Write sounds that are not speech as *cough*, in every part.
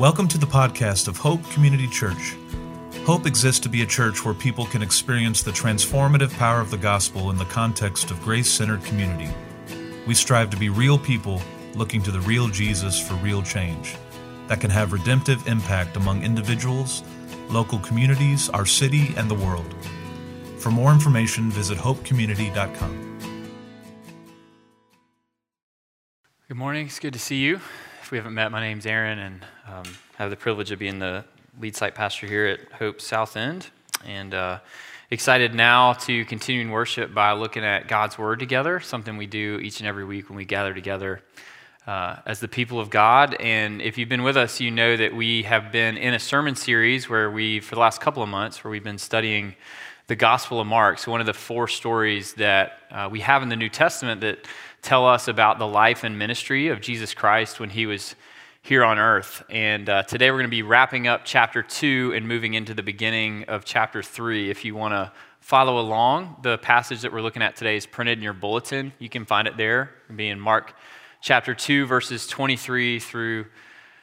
Welcome to the podcast of Hope Community Church. Hope exists to be a church where people can experience the transformative power of the gospel in the context of grace centered community. We strive to be real people looking to the real Jesus for real change that can have redemptive impact among individuals, local communities, our city, and the world. For more information, visit hopecommunity.com. Good morning. It's good to see you. If we haven't met, my name's Aaron, and um, I have the privilege of being the lead site pastor here at Hope South End. And uh, excited now to continue in worship by looking at God's Word together, something we do each and every week when we gather together uh, as the people of God. And if you've been with us, you know that we have been in a sermon series where we, for the last couple of months, where we've been studying the Gospel of Mark. So, one of the four stories that uh, we have in the New Testament that tell us about the life and ministry of Jesus Christ when he was here on earth. And uh, today we're going to be wrapping up chapter two and moving into the beginning of chapter three. If you want to follow along, the passage that we're looking at today is printed in your bulletin. You can find it there. It'll be in Mark chapter 2, verses 23 through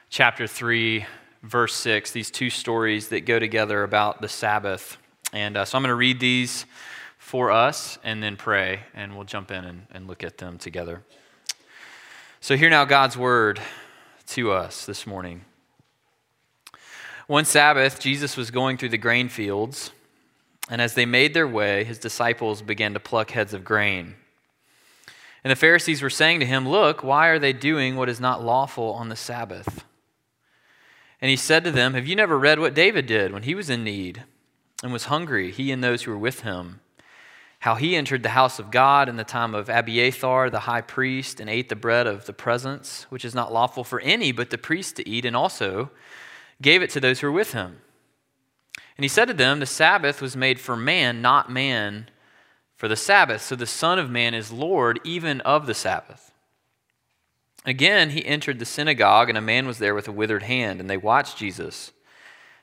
chapter 3, verse 6. These two stories that go together about the Sabbath. And uh, so I'm going to read these for us and then pray, and we'll jump in and, and look at them together. So, hear now God's word to us this morning. One Sabbath, Jesus was going through the grain fields, and as they made their way, his disciples began to pluck heads of grain. And the Pharisees were saying to him, Look, why are they doing what is not lawful on the Sabbath? And he said to them, Have you never read what David did when he was in need and was hungry, he and those who were with him? how he entered the house of God in the time of Abiathar, the high priest, and ate the bread of the presence, which is not lawful for any but the priest to eat, and also gave it to those who were with him. And he said to them, The Sabbath was made for man, not man for the Sabbath. So the Son of Man is Lord even of the Sabbath. Again, he entered the synagogue, and a man was there with a withered hand, and they watched Jesus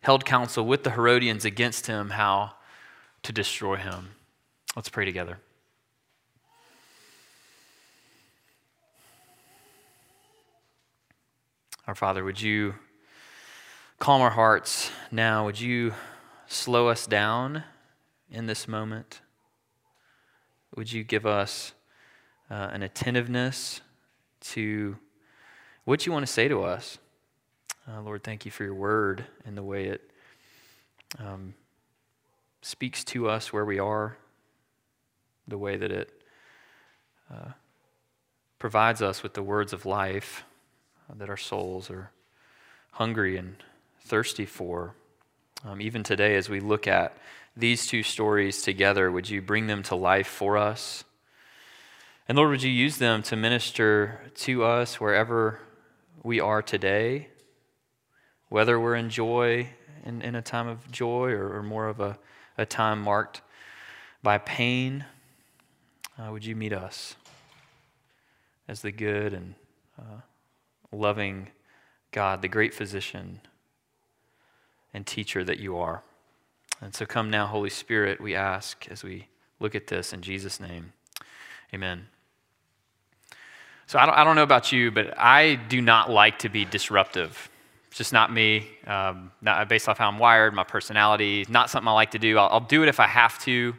held counsel with the Herodians against him, how to destroy him. Let's pray together. Our Father, would you calm our hearts now? Would you slow us down in this moment? Would you give us uh, an attentiveness to what you want to say to us? Uh, Lord, thank you for your word and the way it um, speaks to us where we are, the way that it uh, provides us with the words of life that our souls are hungry and thirsty for. Um, even today, as we look at these two stories together, would you bring them to life for us? And Lord, would you use them to minister to us wherever we are today, whether we're in joy, in, in a time of joy, or, or more of a, a time marked by pain? Uh, would you meet us as the good and uh, loving God, the great physician and teacher that you are. And so come now, Holy Spirit, we ask as we look at this in Jesus' name. Amen. So I don't, I don't know about you, but I do not like to be disruptive. It's just not me, um, not based off how I'm wired, my personality, not something I like to do. I'll, I'll do it if I have to.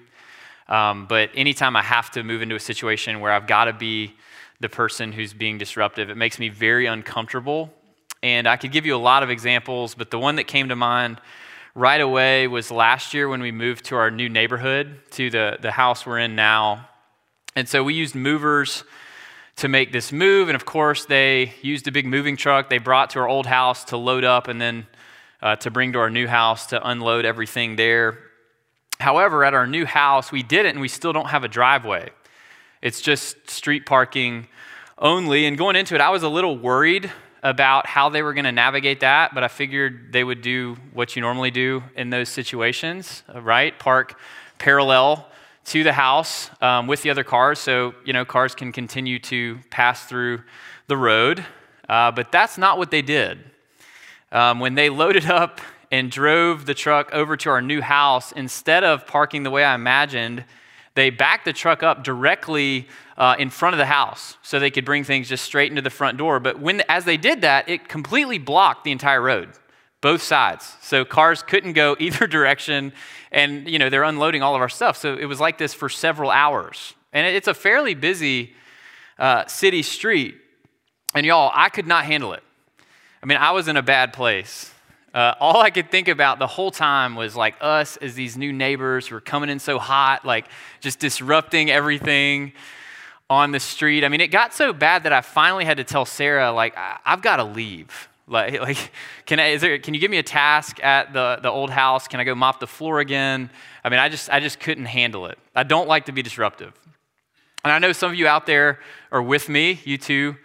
Um, but anytime I have to move into a situation where I've got to be the person who's being disruptive. It makes me very uncomfortable. And I could give you a lot of examples, but the one that came to mind right away was last year when we moved to our new neighborhood, to the, the house we're in now. And so we used movers to make this move. And of course, they used a big moving truck they brought to our old house to load up and then uh, to bring to our new house to unload everything there. However, at our new house, we did it and we still don't have a driveway. It's just street parking only. And going into it, I was a little worried about how they were going to navigate that, but I figured they would do what you normally do in those situations, right? Park parallel to the house um, with the other cars, so you know cars can continue to pass through the road. Uh, but that's not what they did. Um, when they loaded up and drove the truck over to our new house, instead of parking the way I imagined, they backed the truck up directly uh, in front of the house so they could bring things just straight into the front door. But when, as they did that, it completely blocked the entire road, both sides. So cars couldn't go *laughs* either direction, and you know they're unloading all of our stuff. So it was like this for several hours, and it's a fairly busy uh, city street. And y'all, I could not handle it. I mean, I was in a bad place. Uh, all I could think about the whole time was like us as these new neighbors who were coming in so hot, like just disrupting everything on the street. I mean, it got so bad that I finally had to tell Sarah, like, I've got to leave. Like, *laughs* like can, I, there, can you give me a task at the, the old house? Can I go mop the floor again? I mean, I just, I just couldn't handle it. I don't like to be disruptive. And I know some of you out there are with me, you too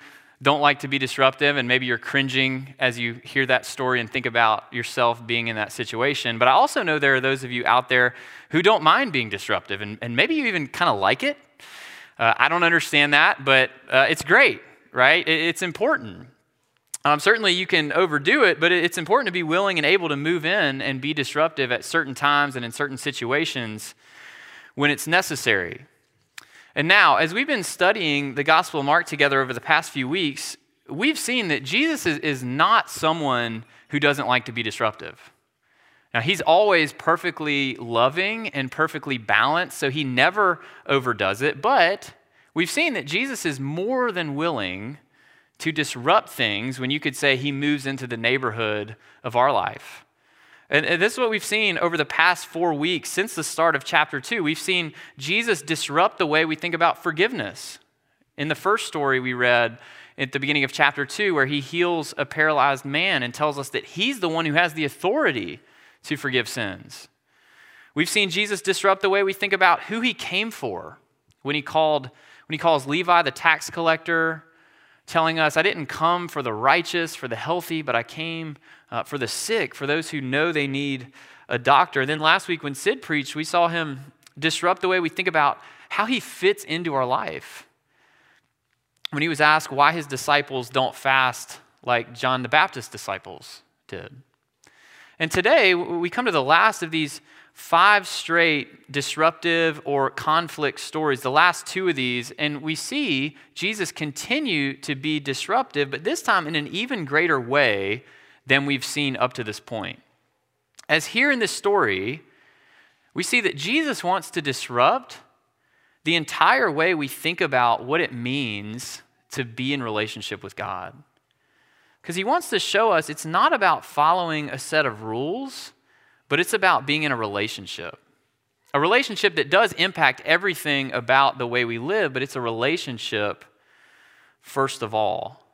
don't like to be disruptive, and maybe you're cringing as you hear that story and think about yourself being in that situation. But I also know there are those of you out there who don't mind being disruptive, and, and maybe you even kind of like it. Uh, I don't understand that, but uh, it's great, right? It, it's important. Um, certainly, you can overdo it, but it's important to be willing and able to move in and be disruptive at certain times and in certain situations when it's necessary. And now, as we've been studying the Gospel of Mark together over the past few weeks, we've seen that Jesus is, is not someone who doesn't like to be disruptive. Now, he's always perfectly loving and perfectly balanced, so he never overdoes it. But we've seen that Jesus is more than willing to disrupt things when you could say he moves into the neighborhood of our life. And, this is what we've seen over the past four weeks since the start of chapter two. We've seen Jesus disrupt the way we think about forgiveness. In the first story we read at the beginning of chapter two, where he heals a paralyzed man and tells us that he's the one who has the authority to forgive sins. We've seen Jesus disrupt the way we think about who he came for when he called when he calls Levi the tax collector telling us, I didn't come for the righteous, for the healthy, but I came uh, for the sick, for those who know they need a doctor. And then last week when Sid preached, we saw him disrupt the way we think about how he fits into our life. When he was asked why his disciples don't fast like John the Baptist's disciples did. And today, we come to the last of these five straight disruptive or conflict stories, the last two of these, and we see Jesus continue to be disruptive, but this time in an even greater way than we've seen up to this point. As here in this story, we see that Jesus wants to disrupt the entire way we think about what it means to be in relationship with God. Because he wants to show us it's not about following a set of rules but it's about being in a relationship. A relationship that does impact everything about the way we live, but it's a relationship first of all.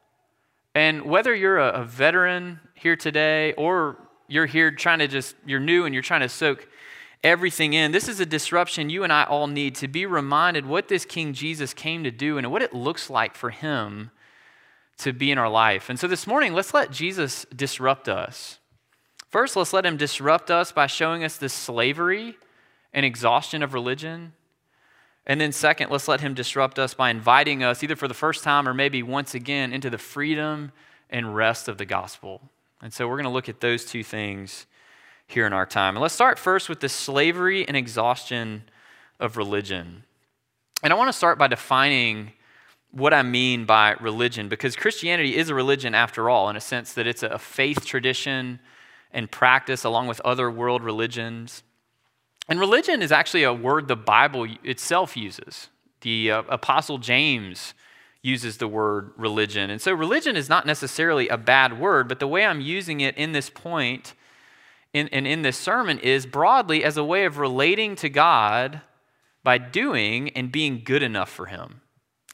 And whether you're a, veteran here today or you're here trying to just, you're new and you're trying to soak everything in, this is a disruption you and I all need to be reminded what this King Jesus came to do and what it looks like for him to be in our life. And so this morning, let's let Jesus disrupt us. First, let's let him disrupt us by showing us the slavery and exhaustion of religion. And then, second, let's let him disrupt us by inviting us, either for the first time or maybe once again, into the freedom and rest of the gospel. And so, we're going to look at those two things here in our time. And let's start first with the slavery and exhaustion of religion. And I want to start by defining what I mean by religion, because Christianity is a religion after all, in a sense that it's a faith tradition and practice along with other world religions. And religion is actually a word the Bible itself uses. The uh, Apostle James uses the word religion. And so religion is not necessarily a bad word, but the way I'm using it in this point in, and in this sermon is broadly as a way of relating to God by doing and being good enough for Him.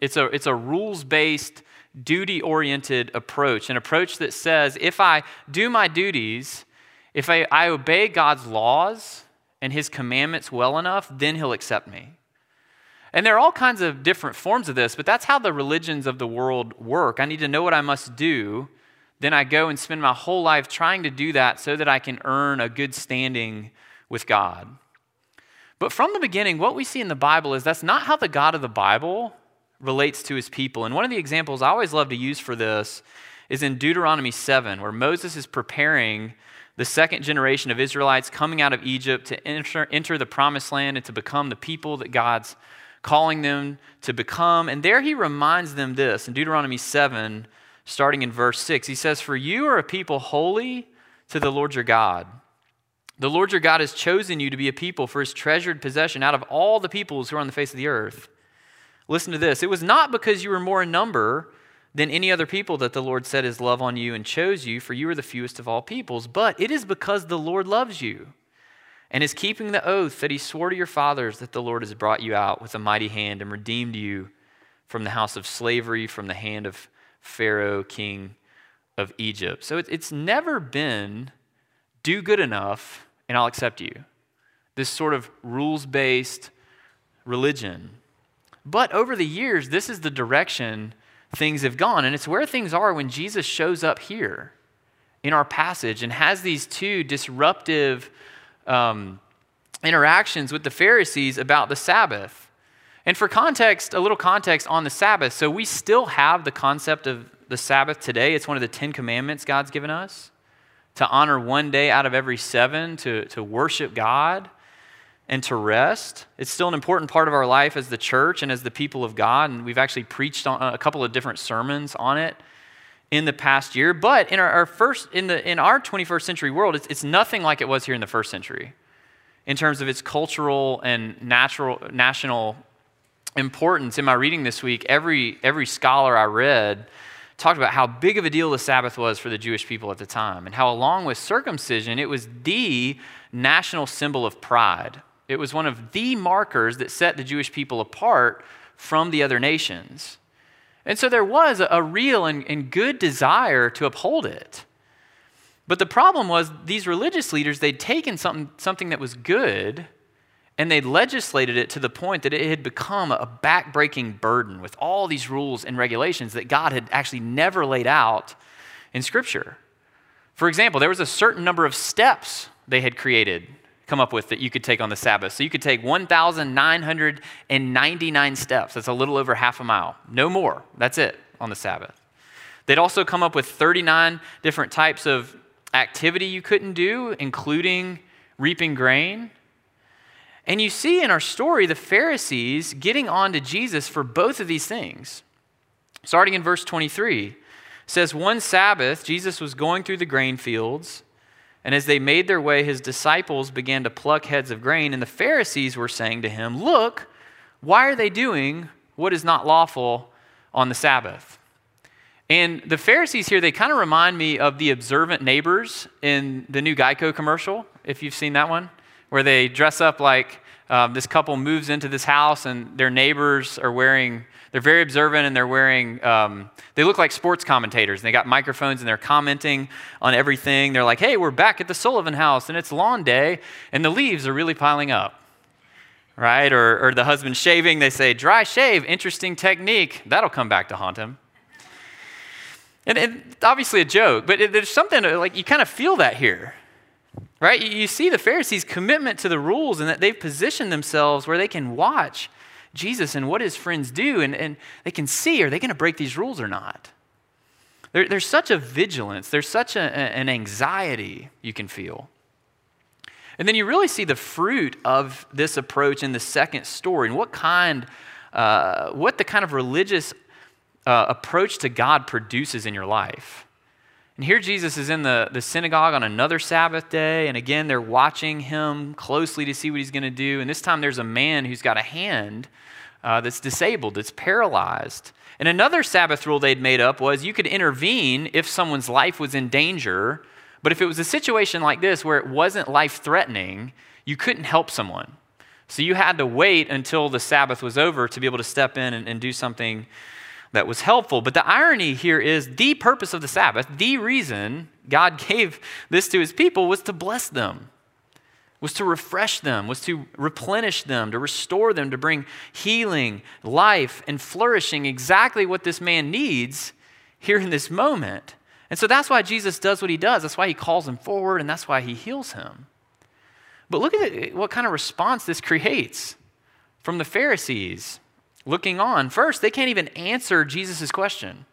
It's a, it's a rules based, duty oriented approach, an approach that says if I do my duties, if I, I obey God's laws and his commandments well enough, then he'll accept me. And there are all kinds of different forms of this, but that's how the religions of the world work. I need to know what I must do then I go and spend my whole life trying to do that so that I can earn a good standing with God. But from the beginning, what we see in the Bible is that's not how the God of the Bible relates to his people. And one of the examples I always love to use for this is in Deuteronomy 7, where Moses is preparing the second generation of Israelites coming out of Egypt to enter, enter the promised land and to become the people that God's calling them to become. And there he reminds them this in Deuteronomy 7, starting in verse 6. He says, For you are a people holy to the Lord your God. The Lord your God has chosen you to be a people for his treasured possession out of all the peoples who are on the face of the earth. Listen to this. It was not because you were more in number than any other people that the Lord set his love on you and chose you, for you are the fewest of all peoples, but it is because the Lord loves you and is keeping the oath that he swore to your fathers that the Lord has brought you out with a mighty hand and redeemed you from the house of slavery, from the hand of Pharaoh, king of Egypt. So it's never been do good enough and I'll accept you. This sort of rules based religion. But over the years, this is the direction things have gone. And it's where things are when Jesus shows up here in our passage and has these two disruptive um, interactions with the Pharisees about the Sabbath. And for context, a little context on the Sabbath. So we still have the concept of the Sabbath today. It's one of the Ten Commandments God's given us to honor one day out of every seven, to, to worship God and to rest. It's still an important part of our life as the church and as the people of God. And we've actually preached on a couple of different sermons on it in the past year. But in our, our first, in, the, in our 21st century world, it's, it's nothing like it was here in the first century in terms of its cultural and natural, national importance. In my reading this week, every, every scholar I read talked about how big of a deal the Sabbath was for the Jewish people at the time, and how, along with circumcision, it was the national symbol of pride. It was one of the markers that set the Jewish people apart from the other nations. And so there was a real and, and good desire to uphold it. But the problem was these religious leaders, they'd taken something, something that was good and they'd legislated it to the point that it had become a backbreaking burden with all these rules and regulations that God had actually never laid out in Scripture. For example, there was a certain number of steps they had created come up with that you could take on the Sabbath. So you could take 1,999 steps. That's a little over half a mile. No more. That's it on the Sabbath. They'd also come up with 39 different types of activity you couldn't do, including reaping grain. And you see in our story the Pharisees getting on to Jesus for both of these things. Starting in verse 23, says, One Sabbath, Jesus was going through the grain fields and as they made their way, his disciples began to pluck heads of grain, and the Pharisees were saying to him, Look, why are they doing what is not lawful on the Sabbath? And the Pharisees here, they kind of remind me of the observant neighbors in the new Geico commercial, if you've seen that one, where they dress up like um, this couple moves into this house and their neighbors are wearing they're very observant and they're wearing, um, they look like sports commentators. And they got microphones and they're commenting on everything. They're like, hey, we're back at the Sullivan house and it's lawn day and the leaves are really piling up. Right? Or, or the husband shaving, they say, dry shave, interesting technique. That'll come back to haunt him. And, and obviously a joke, but it, there's something like you kind of feel that here. Right? You, you see the Pharisees' commitment to the rules and that they've positioned themselves where they can watch Jesus and what his friends do, and, and they can see are they going to break these rules or not? There, there's such a vigilance, there's such a, an anxiety you can feel. And then you really see the fruit of this approach in the second story, and what kind, uh, what the kind of religious uh, approach to God produces in your life. And here Jesus is in the, the synagogue on another Sabbath day, and again, they're watching him closely to see what he's going to do. And this time, there's a man who's got a hand uh, that's disabled, that's paralyzed. And another Sabbath rule they'd made up was you could intervene if someone's life was in danger, but if it was a situation like this where it wasn't life threatening, you couldn't help someone. So you had to wait until the Sabbath was over to be able to step in and, and do something that was helpful. But the irony here is the purpose of the Sabbath, the reason God *laughs* gave this to his people was to bless them was to refresh them, was to replenish them, to restore them, to bring healing, life, and flourishing, exactly what this man needs here in this moment. And so that's why Jesus does what he does. That's why he calls him forward, and that's why he heals him. But look at what kind of response this creates from the Pharisees looking on. First, they can't even answer Jesus' question.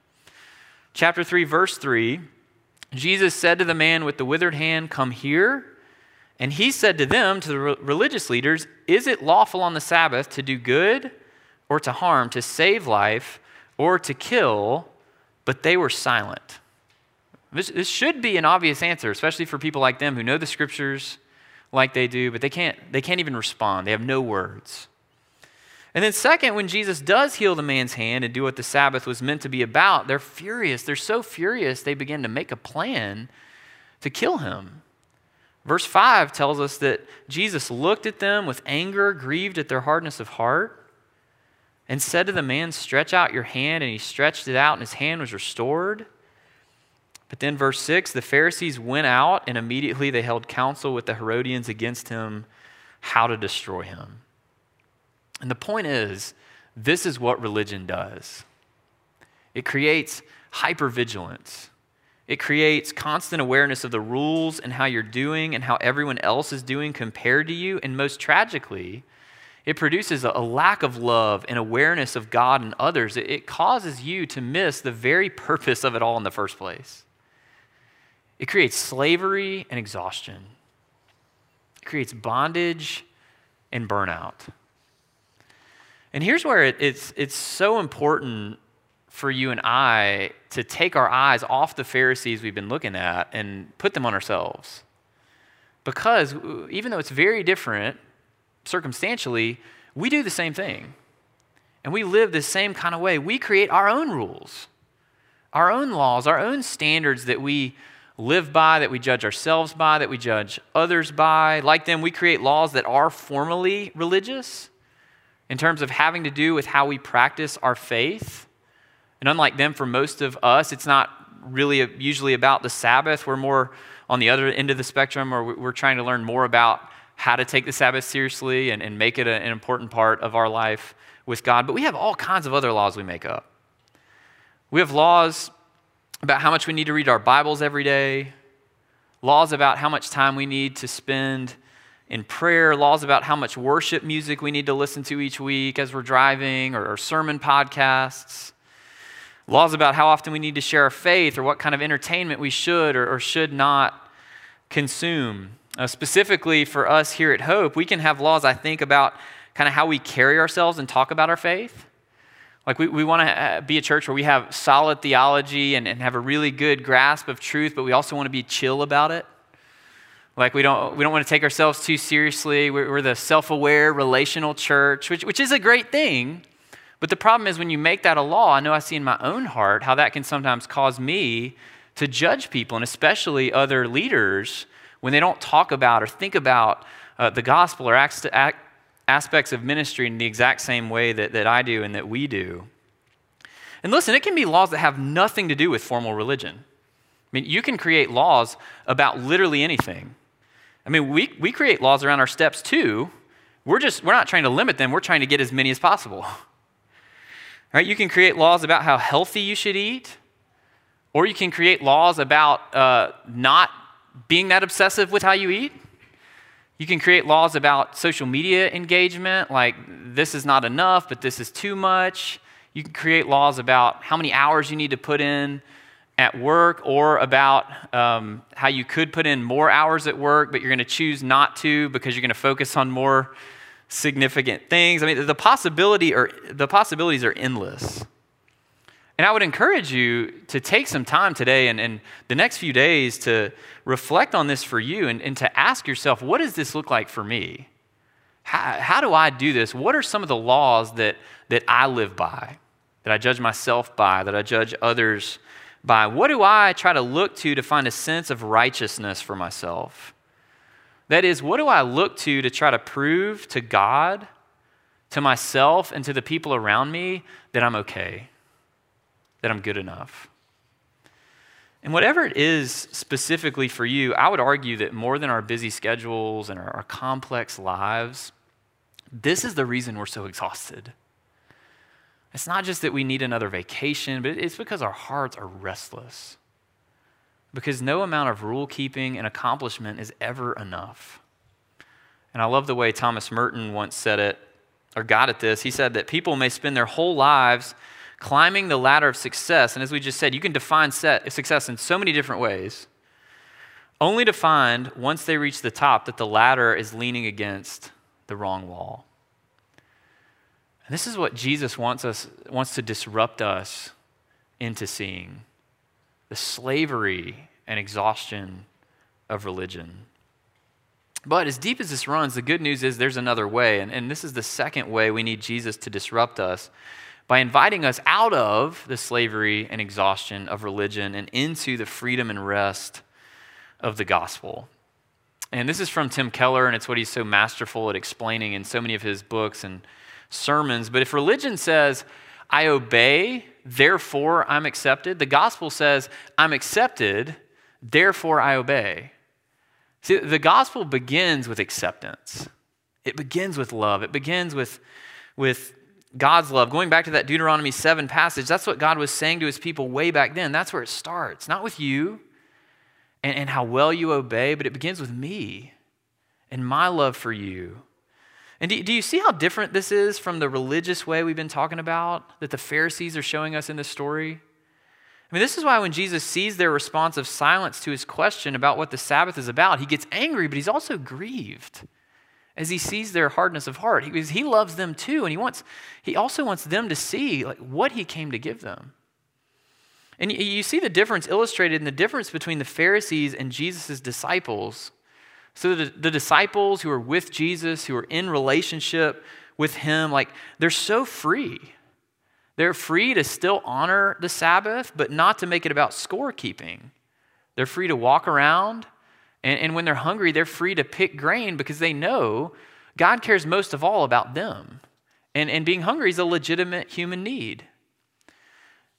Chapter 3, verse 3 Jesus said to the man with the withered hand, Come here. And he said to them, to the religious leaders, Is it lawful on the Sabbath to do good or to harm, to save life or to kill? But they were silent. This, this should be an obvious answer, especially for people like them who know the scriptures like they do, but they can't, they can't even respond. They have no words. And then, second, when Jesus does heal the man's hand and do what the Sabbath was meant to be about, they're furious. They're so furious, they begin to make a plan to kill him. Verse 5 tells us that Jesus looked at them with anger, grieved at their hardness of heart, and said to the man, Stretch out your hand. And he stretched it out, and his hand was restored. But then, verse 6 the Pharisees went out, and immediately they held counsel with the Herodians against him, how to destroy him. And the point is, this is what religion does it creates hypervigilance. It creates constant awareness of the rules and how you're doing and how everyone else is doing compared to you. And most tragically, it produces a lack of love and awareness of God and others. It causes you to miss the very purpose of it all in the first place. It creates slavery and exhaustion, it creates bondage and burnout. And here's where it, it's, it's so important for you and I to take our eyes off the Pharisees we've been looking at and put them on ourselves. Because even though it's very different circumstantially, we do the same thing. And we live the same kind of way. We create our own rules, our own laws, our own standards that we live by, that we judge ourselves by, that we judge others by. Like them, we create laws that are formally religious in terms of having to do with how we practice our faith. And unlike them, for most of us, it's not really usually about the Sabbath. We're more on the other end of the spectrum, or we're trying to learn more about how to take the Sabbath seriously and, and make it a, an important part of our life with God. But we have all kinds of other laws we make up. We have laws about how much we need to read our Bibles every day, laws about how much time we need to spend in prayer, laws about how much worship music we need to listen to each week as we're driving, or, or sermon podcasts, laws about how often we need to share our faith, or what kind of entertainment we should or, or should not consume. Uh, specifically for us here at Hope, we can have laws, I think, about kind of how we carry ourselves and talk about our faith. Like, we, we want to uh, be a church where we have solid theology and, and have a really good grasp of truth, but we also want to be chill about it. Like, we don't, we don't want to take ourselves too seriously. We're, we're the self aware, relational church, which, which is a great thing. But the problem is when you make that a law, I know I see in my own heart how that can sometimes cause me to judge people, and especially other leaders, when they don't talk about or think about uh, the gospel or act, act, aspects of ministry in the exact same way that, that I do and that we do. And listen, it can be laws that have nothing to do with formal religion. I mean, you can create laws about literally anything. I mean, we, we create laws around our steps too. We're just, we're not trying to limit them, we're trying to get as many as possible. *laughs* Right? You can create laws about how healthy you should eat, or you can create laws about uh, not being that obsessive with how you eat. You can create laws about social media engagement, like this is not enough, but this is too much. You can create laws about how many hours you need to put in at work or about um, how you could put in more hours at work, but you're going to choose not to because you're going to focus on more significant things. I mean, the, possibility or, the possibilities are endless. And I would encourage you to take some time today and, and the next few days to reflect on this for you and, and to ask yourself, what does this look like for me? How, how do I do this? What are some of the laws that, that I live by, that I judge myself by, that I judge others by? What do I try to look to to find a sense of righteousness for myself? That is, what do I look to to try to prove to God, to myself, and to the people around me that I'm okay, that I'm good enough? And whatever it is specifically for you, I would argue that more than our busy schedules and our, our complex lives, this is the reason we're so exhausted. It's not just that we need another vacation, but it's because our hearts are restless. because no amount of rule keeping and accomplishment is ever enough. And I love the way Thomas Merton once said it, or got at this. He said that people may spend their whole lives climbing the ladder of success. And as we just said, you can define success in so many different ways, only to find once they reach the top that the ladder is leaning against the wrong wall. This is what Jesus wants us wants to disrupt us into seeing the slavery and exhaustion of religion. But as deep as this runs, the good news is there's another way. And, and this is the second way we need Jesus to disrupt us by inviting us out of the slavery and exhaustion of religion and into the freedom and rest of the gospel. And this is from Tim Keller, and it's what he's so masterful at explaining in so many of his books and sermons. But if religion says, I obey, therefore I'm accepted, the gospel says, I'm accepted, therefore I obey. See, the gospel begins with acceptance. It begins with love. It begins with, with God's love. Going back to that Deuteronomy 7 passage, that's what God was saying to his people way back then. That's where it starts. Not with you and, and how well you obey, but it begins with me and my love for you. And do, do you see how different this is from the religious way we've been talking about that the Pharisees are showing us in this story? I mean, this is why when Jesus sees their response of silence to his question about what the Sabbath is about, he gets angry, but he's also grieved as he sees their hardness of heart. He, he loves them too, and he, wants, he also wants them to see like, what he came to give them. And you, see the difference illustrated in the difference between the Pharisees and Jesus' disciples. So the, the disciples who are with Jesus, who are in relationship with him, like they're so free. They're free to still honor the Sabbath, but not to make it about scorekeeping. They're free to walk around, and, and when they're hungry, they're free to pick grain because they know God cares most of all about them. And, and being hungry is a legitimate human need.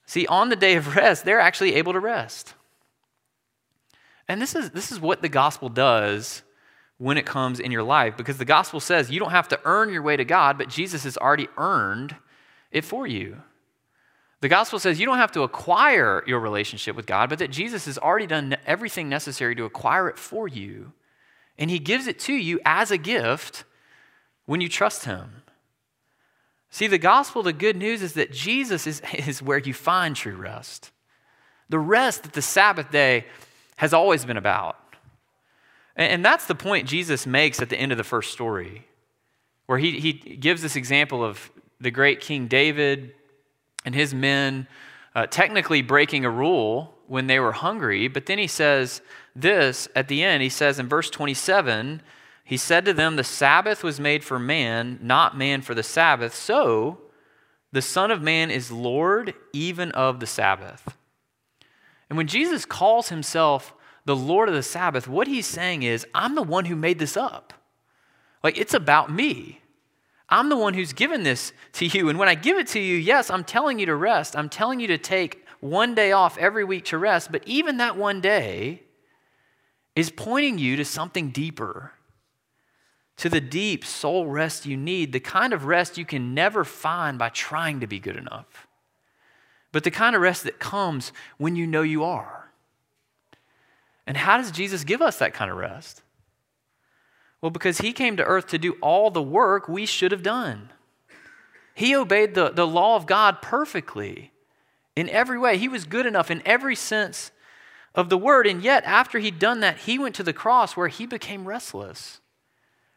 See, on the day of rest, they're actually able to rest. And this is, this is what the gospel does when it comes in your life because the gospel says you don't have to earn your way to God, but Jesus has already earned it for you. The gospel says you don't have to acquire your relationship with God, but that Jesus has already done everything necessary to acquire it for you. And he gives it to you as a gift when you trust him. See, the gospel, the good news is that Jesus is, is where you find true rest. The rest that the Sabbath day has always been about. And, that's the point Jesus makes at the end of the first story, where he, he gives this example of the great King David and his men uh, technically breaking a rule when they were hungry, but then he says this at the end. He says in verse 27 He said to them, The Sabbath was made for man, not man for the Sabbath. So the Son of Man is Lord even of the Sabbath. And when Jesus calls himself the Lord of the Sabbath, what he's saying is, I'm the one who made this up. Like, it's about me. I'm the one who's given this to you. And when I give it to you, yes, I'm telling you to rest. I'm telling you to take one day off every week to rest. But even that one day is pointing you to something deeper, to the deep soul rest you need, the kind of rest you can never find by trying to be good enough, but the kind of rest that comes when you know you are. And how does Jesus give us that kind of rest? Well, because he came to earth to do all the work we should have done. He obeyed the, the law of God perfectly in every way. He was good enough in every sense of the word. And yet, after he'd done that, he went to the cross where he became restless,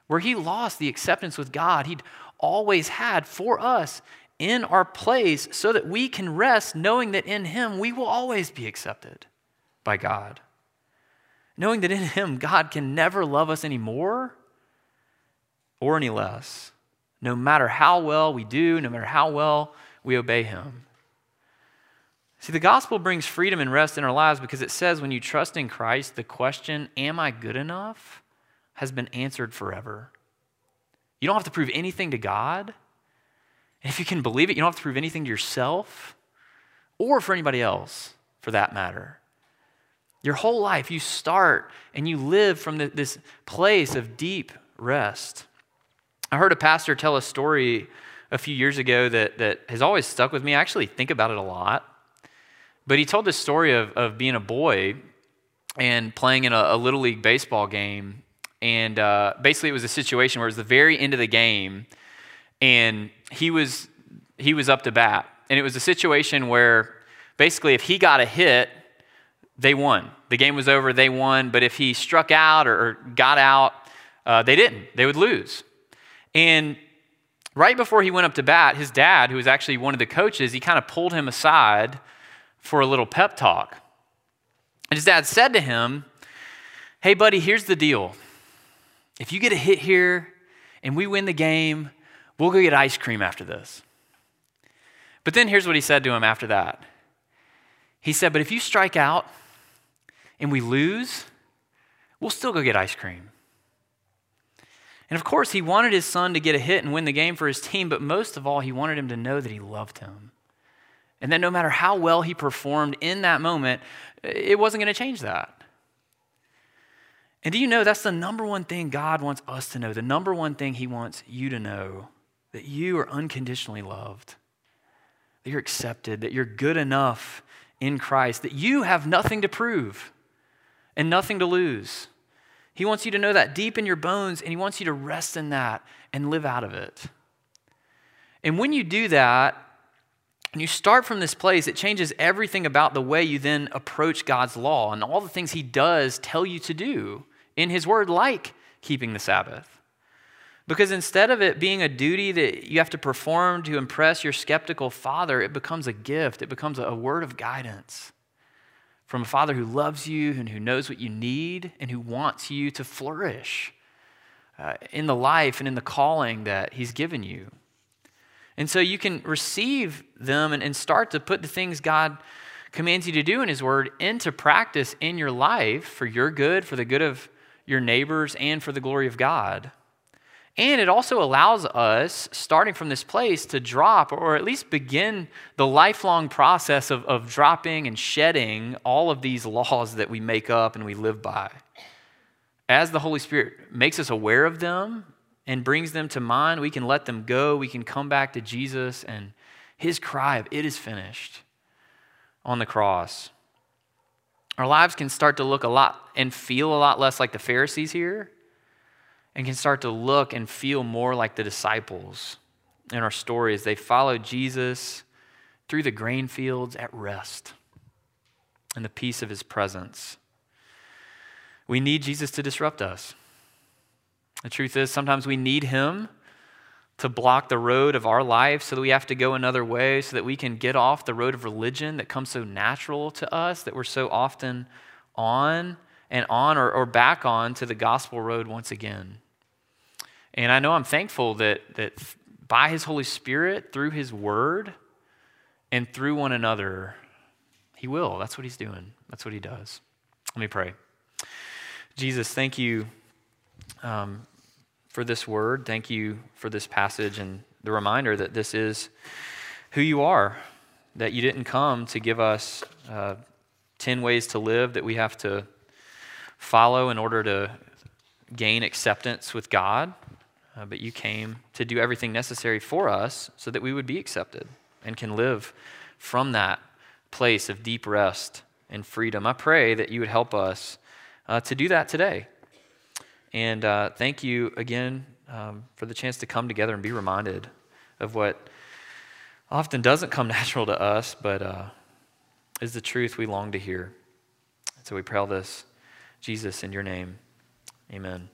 where he lost the acceptance with God he'd always had for us in our place so that we can rest knowing that in him we will always be accepted by God knowing that in Him, God can never love us any more or any less, no matter how well we do, no matter how well we obey Him. See, the gospel brings freedom and rest in our lives because it says when you trust in Christ, the question, Am I good enough? has been answered forever. You don't have to prove anything to God. And if you can believe it, you don't have to prove anything to yourself or for anybody else, for that matter. Your whole life, you start and you live from the, this place of deep rest. I heard a pastor tell a story a few years ago that, that has always stuck with me. I actually think about it a lot. But he told this story of, of being a boy and playing in a, a little league baseball game. And uh, basically, it was a situation where it was the very end of the game, and he was he was up to bat, and it was a situation where basically, if he got a hit, they won. The game was over, they won. But if he struck out or, got out, uh, they didn't. They would lose. And right before he went up to bat, his dad, who was actually one of the coaches, he kind of pulled him aside for a little pep talk. And his dad said to him, Hey, buddy, here's the deal. If you get a hit here and we win the game, we'll go get ice cream after this. But then here's what he said to him after that. He said, But if you strike out and we lose, we'll still go get ice cream. And of course, he wanted his son to get a hit and win the game for his team, but most of all, he wanted him to know that he loved him. And that no matter how well he performed in that moment, it wasn't going to change that. And do you know that's the number one thing God wants us to know? The number one thing He wants you to know that you are unconditionally loved, that you're accepted, that you're good enough in Christ, that you have nothing to prove and nothing to lose. He wants you to know that deep in your bones, and He wants you to rest in that and live out of it. And when you do that, and you start from this place, it changes everything about the way you then approach God's law and all the things He does tell you to do in His Word, like keeping the Sabbath. Because instead of it being a duty that you have to perform to impress your skeptical father, it becomes a gift. It becomes a word of guidance from a father who loves you and who knows what you need and who wants you to flourish uh, in the life and in the calling that he's given you. And so you can receive them and, and start to put the things God commands you to do in his word into practice in your life for your good, for the good of your neighbors, and for the glory of God. And it also allows us, starting from this place, to drop or at least begin the lifelong process of, of dropping and shedding all of these laws that we make up and we live by. As the Holy Spirit makes us aware of them and brings them to mind, we can let them go. We can come back to Jesus and his cry of, It is finished on the cross. Our lives can start to look a lot and feel a lot less like the Pharisees here and can start to look and feel more like the disciples in our stories. they followed Jesus through the grain fields at rest in the peace of his presence. We need Jesus to disrupt us. The truth is, sometimes we need him to block the road of our life so that we have to go another way so that we can get off the road of religion that comes so natural to us that we're so often on and on or, or back on to the gospel road once again. And I know I'm thankful that, that by His Holy Spirit, through His Word, and through one another, He will. That's what He's doing, that's what He does. Let me pray. Jesus, thank you um, for this word. Thank you for this passage and the reminder that this is who you are, that you didn't come to give us uh, 10 ways to live that we have to follow in order to gain acceptance with God, uh, but you came to do everything necessary for us so that we would be accepted and can live from that place of deep rest and freedom. I pray that you would help us uh, to do that today. And uh, thank you again um, for the chance to come together and be reminded of what often doesn't come *laughs* natural to us, but uh, is the truth we long to hear. So we pray all this, Jesus, in your name. Amen.